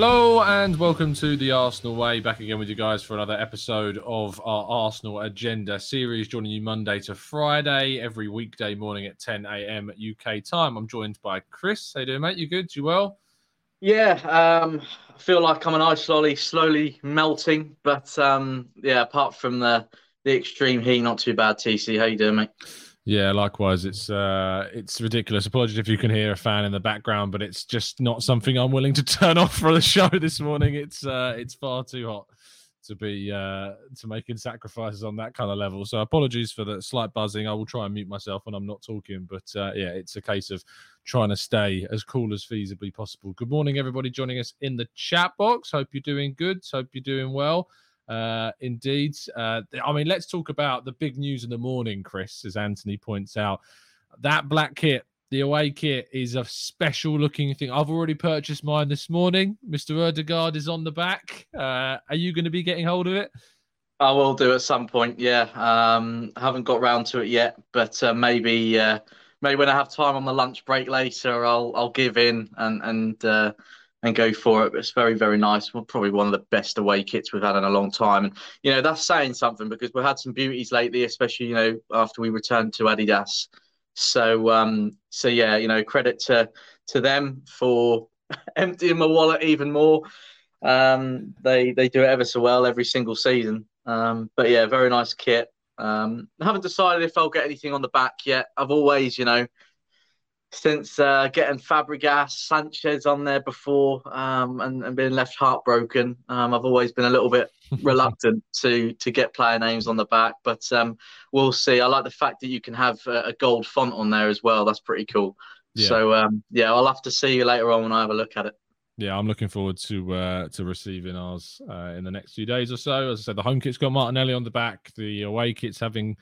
Hello and welcome to the Arsenal Way. Back again with you guys for another episode of our Arsenal Agenda series, joining you Monday to Friday, every weekday morning at 10 a.m. UK time. I'm joined by Chris. How you doing, mate? You good? You well? Yeah, um, I feel like I'm an ice slowly, slowly melting. But um, yeah, apart from the the extreme heat, not too bad. TC, how you doing, mate? Yeah, likewise. It's uh, it's ridiculous. Apologies if you can hear a fan in the background, but it's just not something I'm willing to turn off for the show this morning. It's uh, it's far too hot to be uh, to making sacrifices on that kind of level. So apologies for the slight buzzing. I will try and mute myself when I'm not talking, but uh, yeah, it's a case of trying to stay as cool as feasibly possible. Good morning, everybody joining us in the chat box. Hope you're doing good. Hope you're doing well. Uh, indeed. Uh, I mean, let's talk about the big news in the morning, Chris, as Anthony points out. That black kit, the away kit, is a special looking thing. I've already purchased mine this morning. Mr. Ødegaard is on the back. Uh, are you going to be getting hold of it? I will do at some point. Yeah, um, haven't got round to it yet, but uh, maybe uh, maybe when I have time on the lunch break later, I'll I'll give in and and uh, and go for it. It's very, very nice. Well, probably one of the best away kits we've had in a long time. And, you know, that's saying something because we've had some beauties lately, especially, you know, after we returned to Adidas. So, um, so yeah, you know, credit to to them for emptying my wallet even more. Um, they they do it ever so well every single season. Um, but yeah, very nice kit. Um, I haven't decided if I'll get anything on the back yet. I've always, you know, since uh, getting Fabregas, Sanchez on there before, um, and, and being left heartbroken. Um, I've always been a little bit reluctant to to get player names on the back, but um, we'll see. I like the fact that you can have a, a gold font on there as well. That's pretty cool. Yeah. So um, yeah, I'll have to see you later on when I have a look at it. Yeah, I'm looking forward to uh, to receiving ours uh, in the next few days or so. As I said, the home kit's got Martinelli on the back. The away kit's having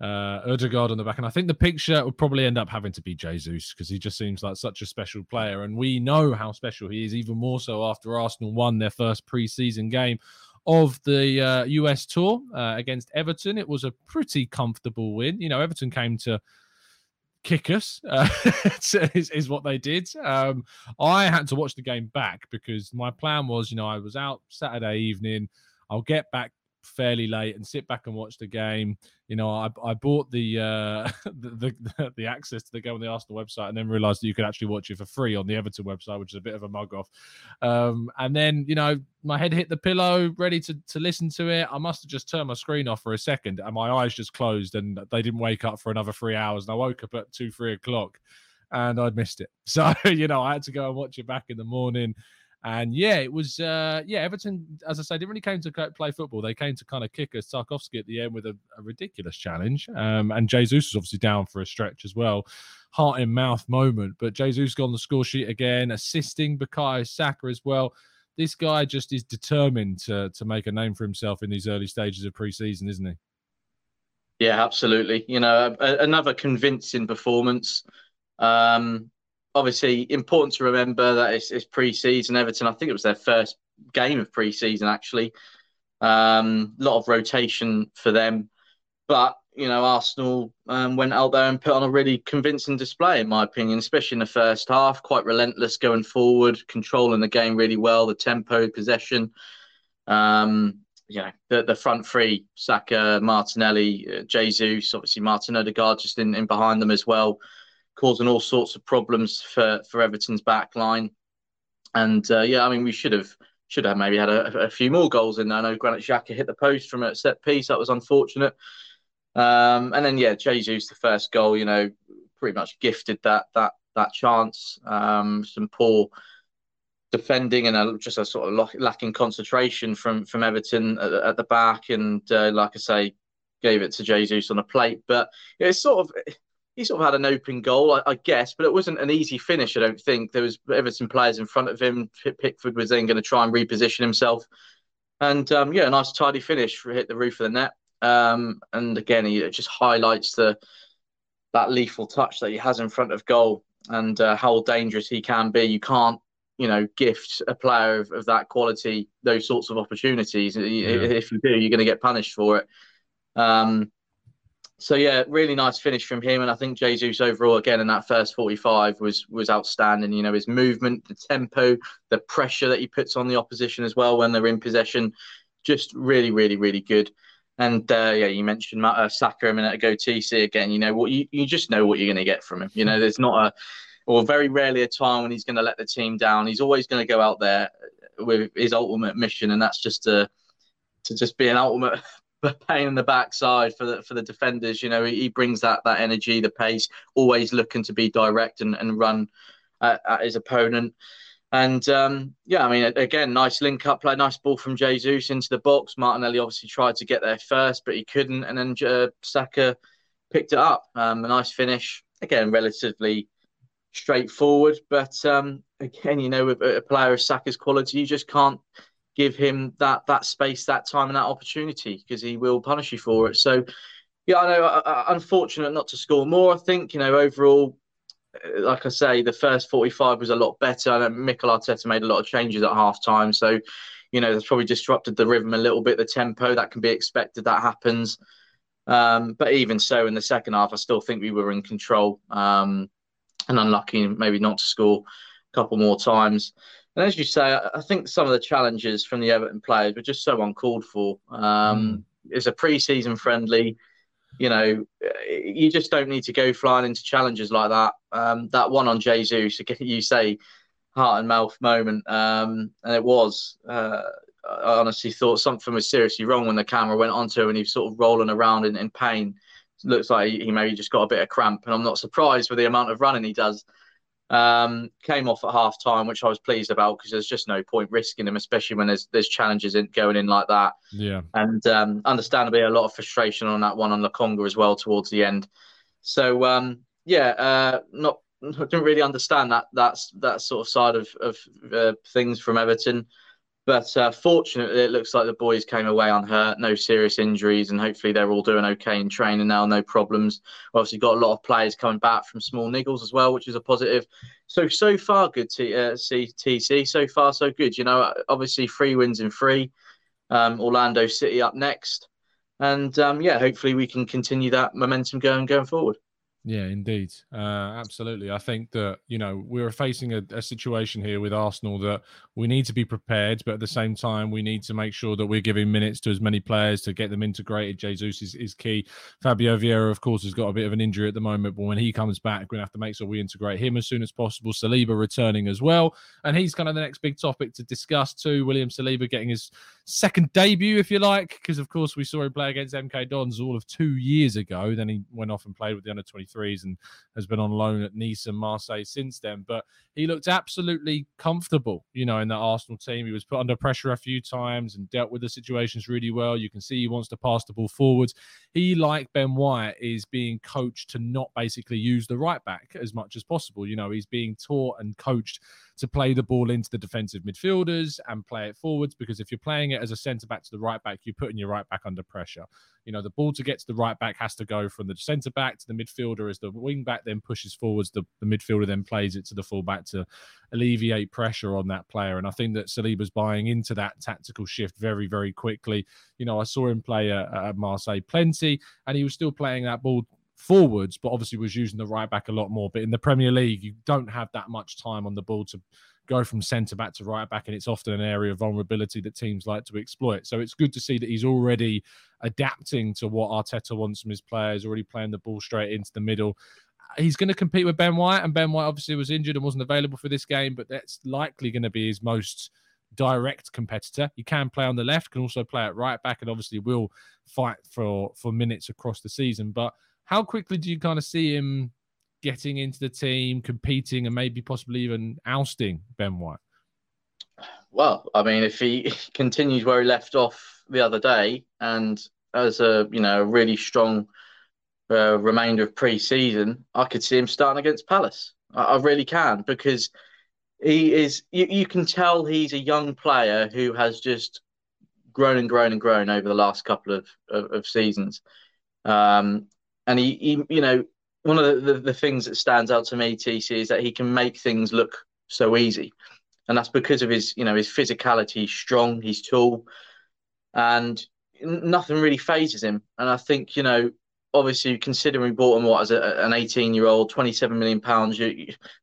uh, Ødegaard on the back. And I think the picture would probably end up having to be Jesus because he just seems like such a special player. And we know how special he is, even more so after Arsenal won their first preseason game of the uh, US tour uh, against Everton. It was a pretty comfortable win. You know, Everton came to kick us uh, is, is, what they did um, i had to watch the game back because my plan was you know i was out saturday evening i'll get back fairly late and sit back and watch the game. You know, I, I bought the, uh, the, the the access to the game on the Arsenal website and then realised that you could actually watch it for free on the Everton website, which is a bit of a mug off. Um, and then you know, my head hit the pillow, ready to to listen to it. I must have just turned my screen off for a second, and my eyes just closed, and they didn't wake up for another three hours. And I woke up at two, three o'clock, and I'd missed it. So you know, I had to go and watch it back in the morning. And yeah, it was uh, yeah. Everton, as I say, didn't really came to play football. They came to kind of kick us Tarkowski at the end with a, a ridiculous challenge. Um, and Jesus was obviously down for a stretch as well, heart in mouth moment. But Jesus got on the score sheet again, assisting Bukayo Saka as well. This guy just is determined to to make a name for himself in these early stages of preseason, isn't he? Yeah, absolutely. You know, a, another convincing performance. Um, obviously important to remember that it's, it's pre-season. Everton, I think it was their first game of pre-season actually. A um, lot of rotation for them, but you know Arsenal um, went out there and put on a really convincing display, in my opinion, especially in the first half. Quite relentless going forward, controlling the game really well, the tempo, possession. Um, you know the, the front three: Saka, Martinelli, uh, Jesus, obviously Martin Ødegaard just in, in behind them as well causing all sorts of problems for for Everton's back line. And uh, yeah, I mean, we should have should have maybe had a, a few more goals in there. I know Granit Xhaka hit the post from a set piece. That was unfortunate. Um, and then yeah, Jesus the first goal. You know, pretty much gifted that that that chance. Um, some poor defending and a, just a sort of lacking concentration from from Everton at, at the back, and uh, like I say, gave it to Jesus on a plate. But it's sort of he sort of had an open goal, I, I, guess, but it wasn't an easy finish. I don't think there was Everton players in front of him. Pickford was then going to try and reposition himself, and um, yeah, a nice tidy finish hit the roof of the net. Um, and again, he just highlights the that lethal touch that he has in front of goal and uh, how dangerous he can be. You can't, you know, gift a player of, of that quality those sorts of opportunities. Yeah. If you do, you're going to get punished for it. Um, so yeah, really nice finish from him, and I think Jesus overall again in that first forty-five was was outstanding. You know, his movement, the tempo, the pressure that he puts on the opposition as well when they're in possession, just really, really, really good. And uh, yeah, you mentioned uh, Saka a minute ago. TC again, you know what you, you just know what you're going to get from him. You know, there's not a or very rarely a time when he's going to let the team down. He's always going to go out there with his ultimate mission, and that's just to to just be an ultimate pain in the backside for the for the defenders. You know, he, he brings that that energy, the pace, always looking to be direct and, and run at, at his opponent. And um, yeah, I mean, again, nice link up play, nice ball from Jesus into the box. Martinelli obviously tried to get there first, but he couldn't. And then uh, Saka picked it up. Um, a nice finish. Again, relatively straightforward. But um, again, you know, with a player of Saka's quality, you just can't give him that that space, that time, and that opportunity because he will punish you for it. So, yeah, I know. Uh, uh unfortunate not to score more. I think you know overall, uh, like I say, the first forty-five was a lot better. I know Mikel Arteta made a lot of changes at half time, so you know that's probably disrupted the rhythm a little bit, the tempo. That can be expected. That happens. Um, but even so, in the second half, I still think we were in control um, and unlucky maybe not to score a couple more times. And as you say, I think some of the challenges from the Everton players were just so uncalled for. Um, mm. It's a pre-season friendly. You know, you just don't need to go flying into challenges like that. Um, that one on Jesus, you say, heart and mouth moment, um, and it was. Uh, I honestly thought something was seriously wrong when the camera went onto him and he was sort of rolling around in, in pain. It looks like he maybe just got a bit of cramp, and I'm not surprised with the amount of running he does. Um, came off at half time, which I was pleased about because there's just no point risking him, especially when there's there's challenges in, going in like that. Yeah. And um, understandably, a lot of frustration on that one on Lokonga as well towards the end. So um, yeah, uh, not didn't really understand that that's that sort of side of of uh, things from Everton. But uh, fortunately, it looks like the boys came away unhurt, no serious injuries, and hopefully they're all doing okay in training now, no problems. Obviously, got a lot of players coming back from small niggles as well, which is a positive. So so far, good to uh, see TC. So far, so good. You know, obviously three wins in three. Um, Orlando City up next, and um, yeah, hopefully we can continue that momentum going going forward. Yeah, indeed. Uh, absolutely. I think that, you know, we're facing a, a, situation here with Arsenal that we need to be prepared, but at the same time, we need to make sure that we're giving minutes to as many players to get them integrated. Jesus is, is key. Fabio Vieira, of course, has got a bit of an injury at the moment, but when he comes back, we're going to have to make sure we integrate him as soon as possible. Saliba returning as well. And he's kind of the next big topic to discuss too. William Saliba getting his second debut, if you like, because, of course, we saw him play against MK Dons all of two years ago. Then he went off and played with the under 23 threes and has been on loan at Nice and Marseille since then. But he looked absolutely comfortable, you know, in that Arsenal team. He was put under pressure a few times and dealt with the situations really well. You can see he wants to pass the ball forwards. He, like Ben White, is being coached to not basically use the right back as much as possible. You know, he's being taught and coached to play the ball into the defensive midfielders and play it forwards because if you're playing it as a centre back to the right back, you're putting your right back under pressure. You know, the ball to get to the right back has to go from the centre back to the midfielder as the wing back then pushes forwards. The, the midfielder then plays it to the full back to alleviate pressure on that player. And I think that Saliba's buying into that tactical shift very, very quickly. You know, I saw him play at, at Marseille plenty and he was still playing that ball forwards, but obviously was using the right back a lot more. But in the Premier League, you don't have that much time on the ball to go from centre back to right back, and it's often an area of vulnerability that teams like to exploit. So it's good to see that he's already adapting to what Arteta wants from his players, already playing the ball straight into the middle. He's going to compete with Ben White, and Ben White obviously was injured and wasn't available for this game, but that's likely going to be his most direct competitor. He can play on the left, can also play at right back, and obviously will fight for for minutes across the season. But how quickly do you kind of see him getting into the team, competing, and maybe possibly even ousting Ben White? Well, I mean, if he continues where he left off the other day, and as a you know really strong uh, remainder of pre-season, I could see him starting against Palace. I, I really can because he is. You, you can tell he's a young player who has just grown and grown and grown over the last couple of of, of seasons. Um, and he, he you know, one of the, the, the, things that stands out to me, TC, is that he can make things look so easy. And that's because of his, you know, his physicality. He's strong, he's tall, and nothing really phases him. And I think, you know, obviously, considering we bought him what as a, an 18 year old, 27 million pounds,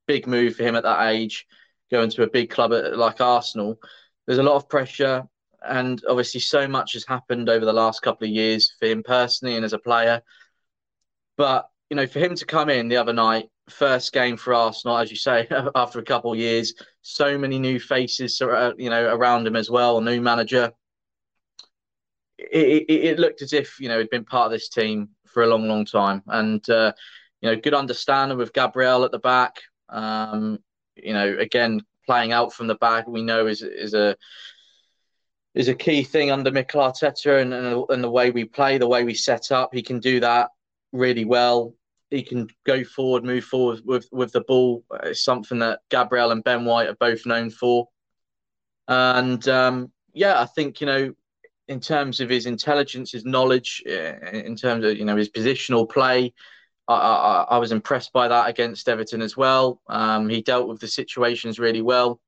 big move for him at that age, going to a big club uh, like Arsenal. There's a lot of pressure, and obviously, so much has happened over the last couple of years for him personally and as a player. But you know, for him to come in the other night, first game for Arsenal, as you say, after a couple of years, so many new faces, uh, you know, around him as well, a new manager. It, it, it, looked as if you know he'd been part of this team for a long, long time, and uh, you know, good understanding with Gabriel at the back. Um, you know, again, playing out from the back, we know is is a is a key thing under Mikel Arteta and, and, and the way we play, the way we set up. He can do that really well. He can go forward, move forward with with the ball. It's something that Gabriel and Ben White are both known for. And um, yeah, I think you know, in terms of his intelligence, his knowledge, eh, in terms of you know his positional play, I, I, I was impressed by that against Everton as well. Um, he dealt with the situations really well,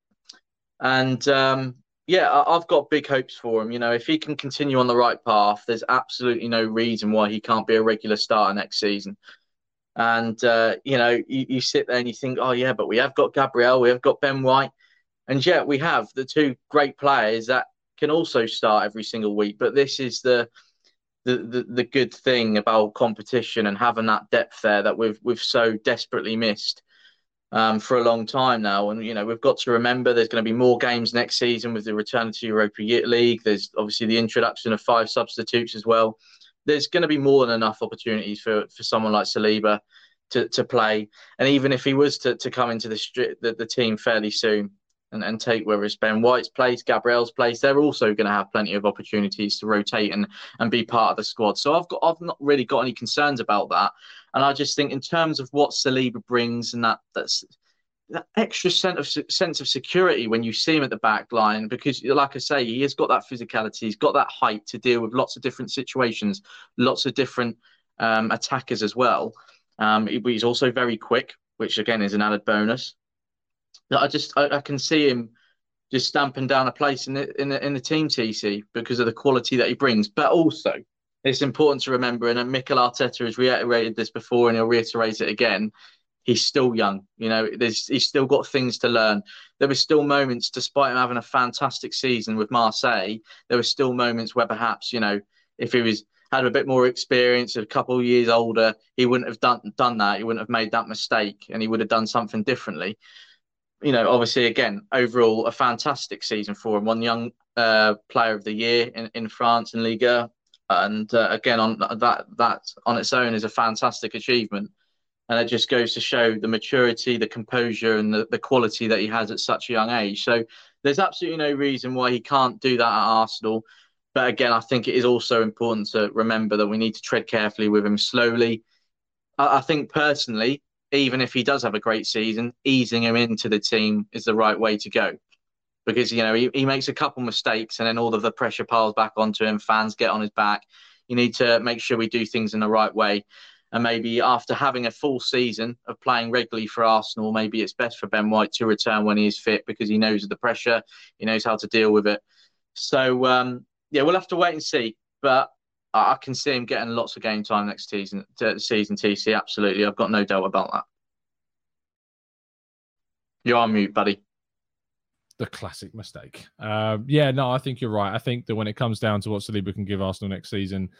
and um, yeah, I, have got big hopes for him. You know, if he can continue on the right path, there's absolutely no reason why he can't be a regular starter next season. And uh, you know, you, you sit there and you think, oh yeah, but we have got Gabriel, we have got Ben White, and yet we have the two great players that can also start every single week. But this is the the, the, the good thing about competition and having that depth there that we've we've so desperately missed um, for a long time now. And, you know, we've got to remember there's going to be more games next season with the return to Europa League. There's obviously the introduction of five substitutes as well. There's going to be more than enough opportunities for, for someone like Saliba to, to play. And even if he was to, to come into the, the, the team fairly soon, and, and take whether it's Ben White's place, Gabriel's place, they're also going to have plenty of opportunities to rotate and and be part of the squad. So I've got I've not really got any concerns about that. And I just think in terms of what Saliba brings and that that's that extra sense of sense of security when you see him at the back line, because like I say, he has got that physicality, he's got that height to deal with lots of different situations, lots of different um, attackers as well. Um, he's also very quick, which again is an added bonus. I just I, I can see him just stamping down a place in the in the in the team TC because of the quality that he brings, but also it's important to remember, and Mikel Arteta has reiterated this before, and he'll reiterate it again. He's still young, you know. He's still got things to learn. There were still moments, despite him having a fantastic season with Marseille, there were still moments where perhaps you know if he was had a bit more experience, a couple of years older, he wouldn't have done done that. He wouldn't have made that mistake, and he would have done something differently. You know, obviously, again, overall, a fantastic season for him. One young uh, player of the year in, in France in Liga and uh, again on that that on its own is a fantastic achievement. And it just goes to show the maturity the composure and the, the quality that he has at such a young age. So there's absolutely no reason why he can't do that at arsenal. But again i think it is also important to remember that we need to tread carefully with him slowly. I, I think personally even if he does have a great season easing him into the team is the right way to go because you know he, he makes a couple mistakes and then all of the pressure piles back onto him. Fans get on his back. You need to make sure we do things in the right way. And maybe after having a full season of playing regularly for Arsenal, maybe it's best for Ben White to return when he is fit because he knows the pressure, he knows how to deal with it. So um, yeah, we'll have to wait and see. But I can see him getting lots of game time next season. Season TC, absolutely. I've got no doubt about that. You're on mute, buddy the classic mistake. Uh, yeah, no, I think you're right. I think that when it comes down to what Saliba can give Arsenal next season,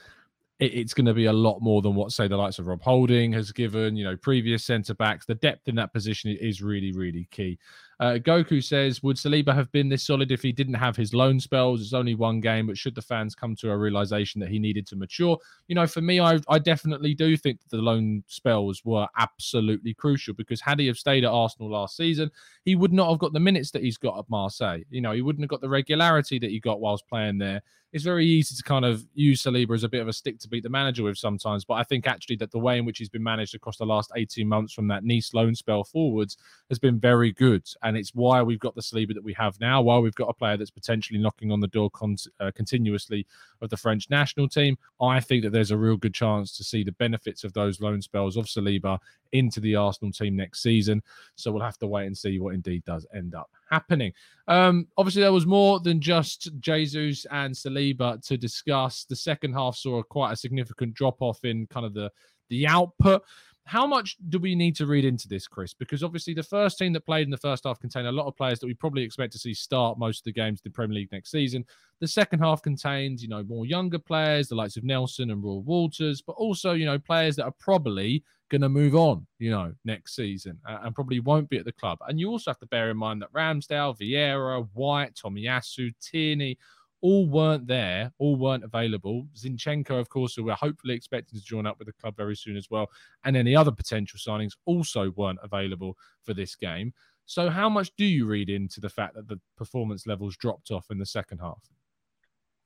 it, it's going to be a lot more than what, say, the likes of Rob Holding has given, you know, previous centre backs. The depth in that position is really, really key. Uh, Goku says, Would Saliba have been this solid if he didn't have his loan spells? It's only one game, but should the fans come to a realization that he needed to mature? You know, for me, I, I definitely do think the loan spells were absolutely crucial because had he have stayed at Arsenal last season, he would not have got the minutes that he's got at Marseille. You know, he wouldn't have got the regularity that he got whilst playing there it's very easy to kind of use Saliba as a bit of a stick to beat the manager with sometimes. But I think actually that the way in which he's been managed across the last 18 months from that Nice loan spell forwards has been very good. And and it's why we've got the Saliba that we have now. Why we've got a player that's potentially knocking on the door con- uh, continuously of the French national team. I think that there's a real good chance to see the benefits of those loan spells of Saliba into the Arsenal team next season. So we'll have to wait and see what indeed does end up happening. Um, obviously, there was more than just Jesus and Saliba to discuss. The second half saw quite a significant drop off in kind of the the output. How much do we need to read into this, Chris? Because obviously, the first team that played in the first half contained a lot of players that we probably expect to see start most of the games in the Premier League next season. The second half contained, you know, more younger players, the likes of Nelson and Reuell Walters, but also, you know, players that are probably going to move on, you know, next season uh, and probably won't be at the club. And you also have to bear in mind that Ramsdale, Vieira, White, Tomiyasu, Tierney, all weren't there, all weren't available. Zinchenko, of course, who we're hopefully expecting to join up with the club very soon as well, and any other potential signings also weren't available for this game. So, how much do you read into the fact that the performance levels dropped off in the second half?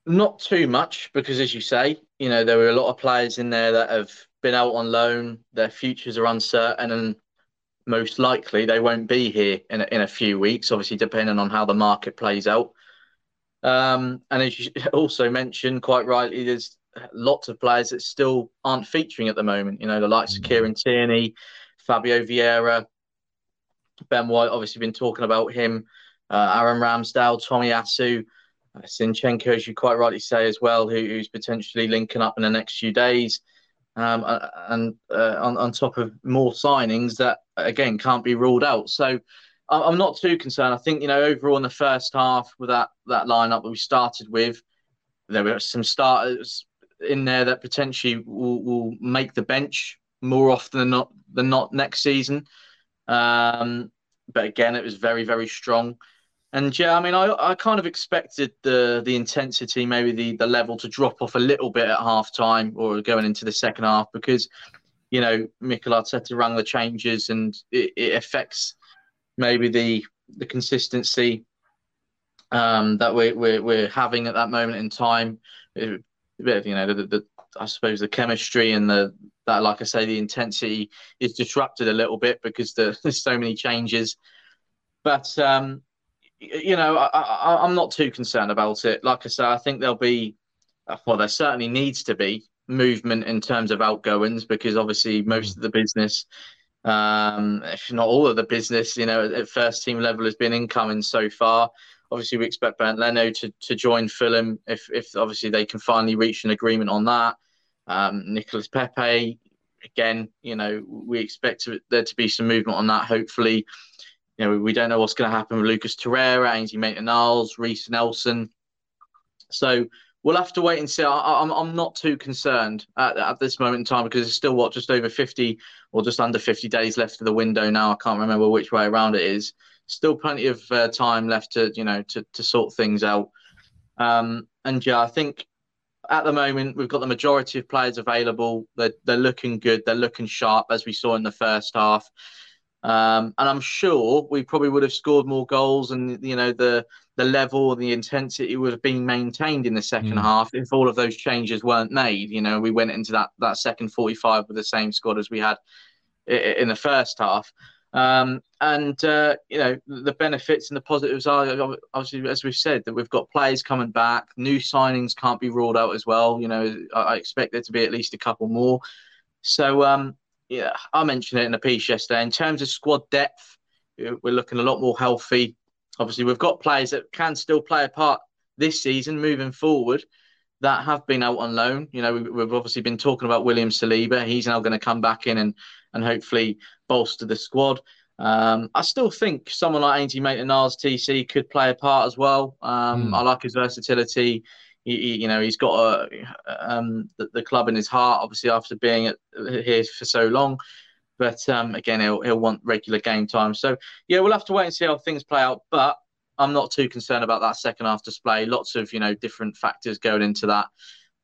Not too much, because as you say, you know, there were a lot of players in there that have been out on loan, their futures are uncertain, and most likely they won't be here in a, in a few weeks, obviously, depending on how the market plays out. Um, and as you also mentioned quite rightly, there's lots of players that still aren't featuring at the moment. You know, the likes of mm. Kieran Tierney, Fabio Vieira, Ben White, obviously been talking about him, uh, Aaron Ramsdale, Tomiyasu, uh, Zinchenko, as you quite rightly say as well, who, who's potentially linking up in the next few days. Um, and uh, on, on top of more signings that, again, can't be ruled out. So I'm not too concerned. I think you know overall in the first half with that that lineup that we started with, there were some starters in there that potentially will, will make the bench more often than not than not next season. Um, but again, it was very very strong. And yeah, I mean, I, I kind of expected the the intensity, maybe the the level to drop off a little bit at half time or going into the second half because, you know, Mikel Arteta rang the changes and it, it affects maybe the the consistency um, that we're, we're we're having at that moment in time. It, you know, the, the, I suppose the chemistry and the that, like I say, the intensity is disrupted a little bit because the, there's so many changes. But um, you know, I, am not too concerned about it. Like I say, I think there'll be, well, there certainly needs to be movement in terms of outgoings because obviously most of the business um, if not all of the business, you know, at first team level has been incoming so far. Obviously, we expect Bernd Leno to, to join Fulham if, if obviously they can finally reach an agreement on that. Um, Nicolas Pepe, again, you know, we expect to, there to be some movement on that. Hopefully, you know, we don't know what's going to happen with Lucas Torreira, Ainsley Maitland-Niles, Reiss Nelson. So we'll have to wait and see. I, am I'm, I'm not too concerned at, at this moment in time because it's still what just over 50 or just under 50 days left of the window now. I can't remember which way around it is. Still plenty of uh, time left to you know to to sort things out. Um, and yeah, I think at the moment we've got the majority of players available. They're they're looking good. They're looking sharp as we saw in the first half. Um, and I'm sure we probably would have scored more goals, and you know the the level, the intensity was being maintained in the second mm. half if all of those changes weren't made. You know, we went into that that second 45 with the same squad as we had in the first half. Um, and uh, you know the benefits and the positives are obviously as we've said that we've got players coming back, new signings can't be ruled out as well. You know I expect there to be at least a couple more. So um, yeah, I mentioned it in the piece yesterday. In terms of squad depth, we're looking a lot more healthy. Obviously, we've got players that can still play a part this season moving forward that have been out on loan. You know, we've obviously been talking about William Saliba. He's now going to come back in and and hopefully bolster the squad. Um, I still think someone like Ainsley Maitland-Niles TC could play a part as well. Um, mm. I like his versatility he, he, you know, he's got a, um, the, the, club in his heart, obviously after being at, here for so long. But um, again, he'll he'll want regular game time. So yeah, we'll have to wait and see how things play out. But I'm not too concerned about that second half display. Lots of you know different factors going into that.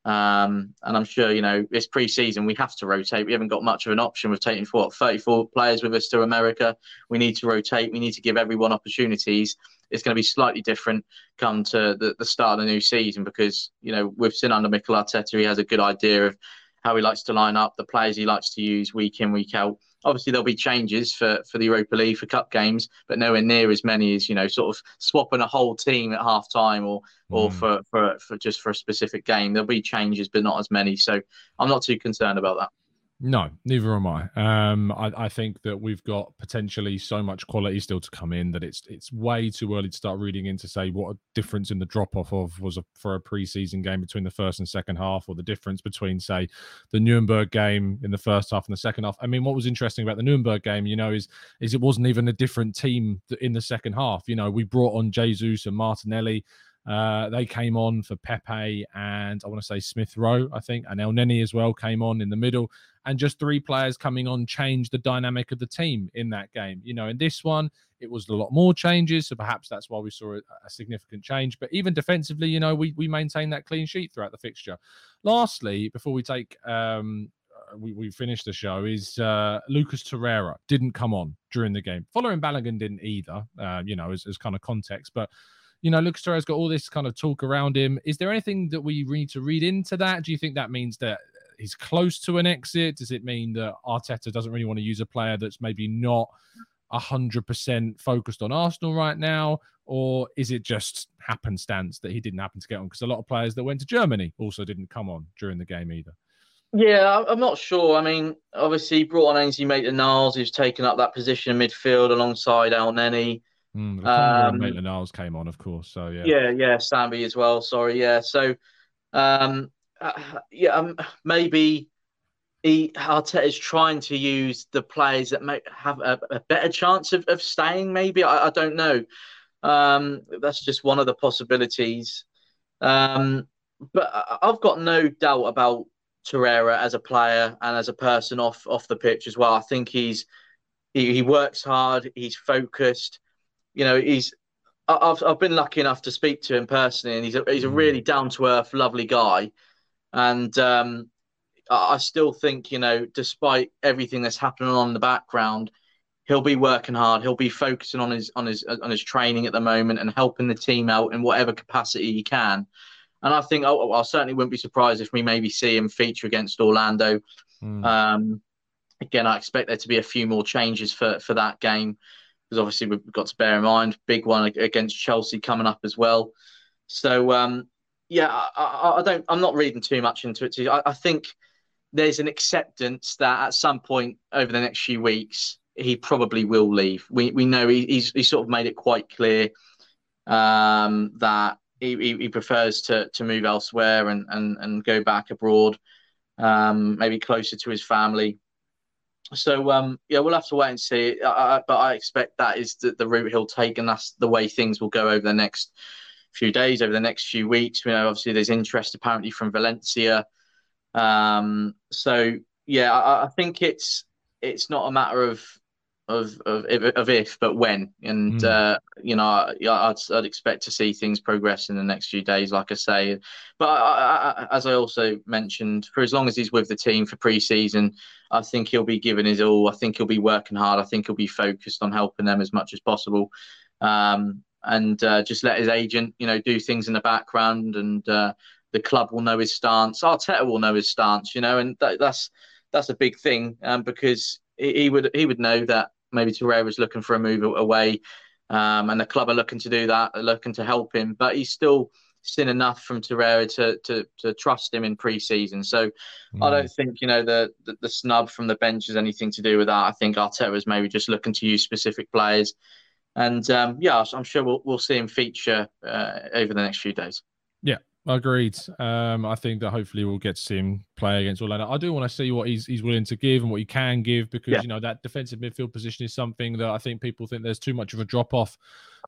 Um, and I'm sure, you know, it's pre-season. We have to rotate. We haven't got much of an option. We've taken what 34 players with us to America. We need to rotate. We need to give everyone opportunities. It's going to be slightly different come to the, the start of the new season because, you know, we've seen under Mikel Arteta, he has a good idea of how he likes to line up, the players he likes to use week in, week out. Obviously, there'll be changes for, for the Europa League for cup games, but nowhere near as many as you know, sort of swapping a whole team at half time or or mm. for, for for just for a specific game. There'll be changes, but not as many. So I'm not too concerned about that. No, neither am I. Um, I. I think that we've got potentially so much quality still to come in that it's it's way too early to start reading in to say what a difference in the drop off of was a, for a preseason game between the first and second half, or the difference between say the Nuremberg game in the first half and the second half. I mean, what was interesting about the Nuremberg game, you know, is is it wasn't even a different team in the second half. You know, we brought on Jesus and Martinelli. Uh, they came on for Pepe and I want to say Smith Rowe, I think, and Elneny as well came on in the middle. And just three players coming on changed the dynamic of the team in that game. You know, in this one, it was a lot more changes. So perhaps that's why we saw a, a significant change. But even defensively, you know, we, we maintained that clean sheet throughout the fixture. Lastly, before we take um, uh, we, we the show is uh, Lucas Torreira didn't come on during the game. Folarin Balogun didn't either, uh, you know, as, as kind of context. But you know, Lucas Torreira's got all this kind of talk around him. Is there anything that we need to read into that? Do you think that means that he's close to an exit? Does it mean that Arteta doesn't really want to use a player that's maybe not hundred percent focused on Arsenal right now, or is it just happenstance that he didn't happen to get on? Because a lot of players that went to Germany also didn't come on during the game either. Yeah, I'm not sure. I mean, obviously, he brought on Ainsley Maitland-Niles, who's taken up that position in midfield alongside Elneny. Mm, um, Maitland Niles came on, of course. So yeah, yeah, yeah, Sambi as well. Sorry, yeah. So, um, uh, yeah, um, maybe he Arteta is trying to use the players that may have a, a better chance of, of staying. Maybe I, I don't know. Um, that's just one of the possibilities. Um, but I've got no doubt about Torreira as a player and as a person off off the pitch as well. I think he's he, he works hard. He's focused you know, he's I've I've been lucky enough to speak to him personally, and he's a, he's a mm. really down to earth, lovely guy, and um, I still think you know, despite everything that's happening on in the background, he'll be working hard. He'll be focusing on his on his on his training at the moment and helping the team out in whatever capacity he can. And I think oh, I certainly wouldn't be surprised if we maybe see him feature against Orlando. Mm. Um, again, I expect there to be a few more changes for for that game because obviously we've got to bear in mind big one against Chelsea coming up as well. So um, yeah, I, I, don't. I'm not reading too much into it. Too. I, I, think there's an acceptance that at some point over the next few weeks he probably will leave. We we know he, he's he sort of made it quite clear um, that he, he, prefers to to move elsewhere and and and go back abroad, um, maybe closer to his family so um, yeah, we'll have to wait and see. I, but I expect that is the, the route he'll take, and that's the way things will go over the next few days, over the next few weeks. You know, obviously there's interest apparently from Valencia. Um, so yeah, I, I think it's it's not a matter of of of, of if, but when. And mm. uh, you know, I'd, I'd expect to see things progress in the next few days, like I say. But I, I, as I also mentioned, for as long as he's with the team for pre-season, I think he'll be giving his all. I think he'll be working hard. I think he'll be focused on helping them as much as possible. Um, and uh, just let his agent, you know, do things in the background, and uh, the club will know his stance. Arteta will know his stance, you know, and that, that's that's a big thing um, because he, would he would know that maybe Torreira was looking for a move away, um, and the club are looking to do that, are looking to help him, but he's still seen enough from Torreira to to to trust him in pre-season. So mm. I don't think you know the, the, the snub from the bench has anything to do with that. I think Arteta is maybe just looking to use specific players, and um, yeah, I'm sure we'll we'll see him feature uh, over the next few days. Yeah, Agreed. Um, I think that hopefully we'll get to see him play against Orlando. I do want to see what he's he's willing to give and what he can give because yeah. you know that defensive midfield position is something that I think people think there's too much of a drop off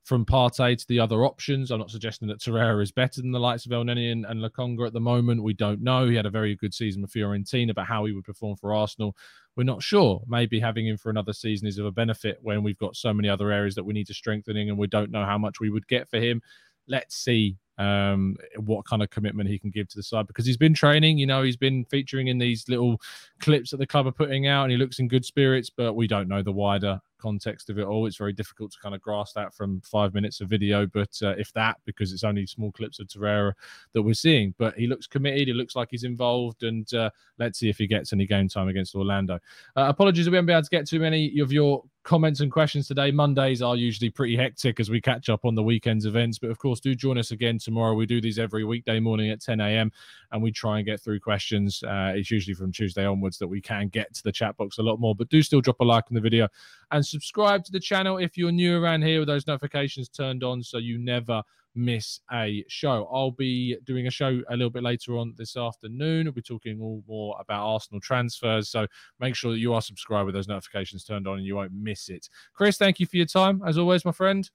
from Partey to the other options. I'm not suggesting that Torreira is better than the likes of Elneny and, and Lokonga at the moment. We don't know. He had a very good season with Fiorentina, but how he would perform for Arsenal, we're not sure. Maybe having him for another season is of a benefit when we've got so many other areas that we need to strengthening and we don't know how much we would get for him. Let's see um, what kind of commitment he can give to the side because he's been training. You know, he's been featuring in these little clips that the club are putting out, and he looks in good spirits. But we don't know the wider context of it all. It's very difficult to kind of grasp that from five minutes of video, but uh, if that, because it's only small clips of Torreira that we're seeing. But he looks committed. He looks like he's involved, and uh, let's see if he gets any game time against Orlando. Uh, apologies, we haven't been able to get too many of your comments and questions today. Mondays are usually pretty hectic as we catch up on the weekend's events. But of course, do join us again tomorrow. We do these every weekday morning at 10 a.m. and we try and get through questions. Uh, it's usually from Tuesday onwards that we can get to the chat box a lot more. But do still drop a like on the video and subscribe to the channel if you're new around here with those notifications turned on so you never miss a show. I'll be doing a show a little bit later on this afternoon. We'll be talking all more about Arsenal transfers. So make sure that you are subscribed with those notifications turned on and you won't miss it. Chris, thank you for your time, as always, my friend.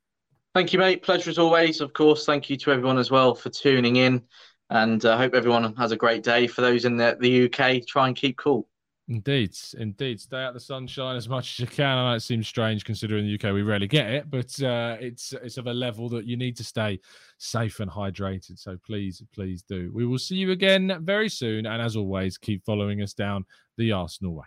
Thank you, mate. Pleasure as always. Of course, thank you to everyone as well for tuning in. And I uh, hope everyone has a great day. For those in the, the UK, try and keep cool. Indeed, indeed. Stay out the sunshine as much as you can. I know it seems strange considering the UK we rarely get it, but uh, it's it's of a level that you need to stay safe and hydrated. So please, please do. We will see you again very soon, and as always, keep following us down the Arsenal way.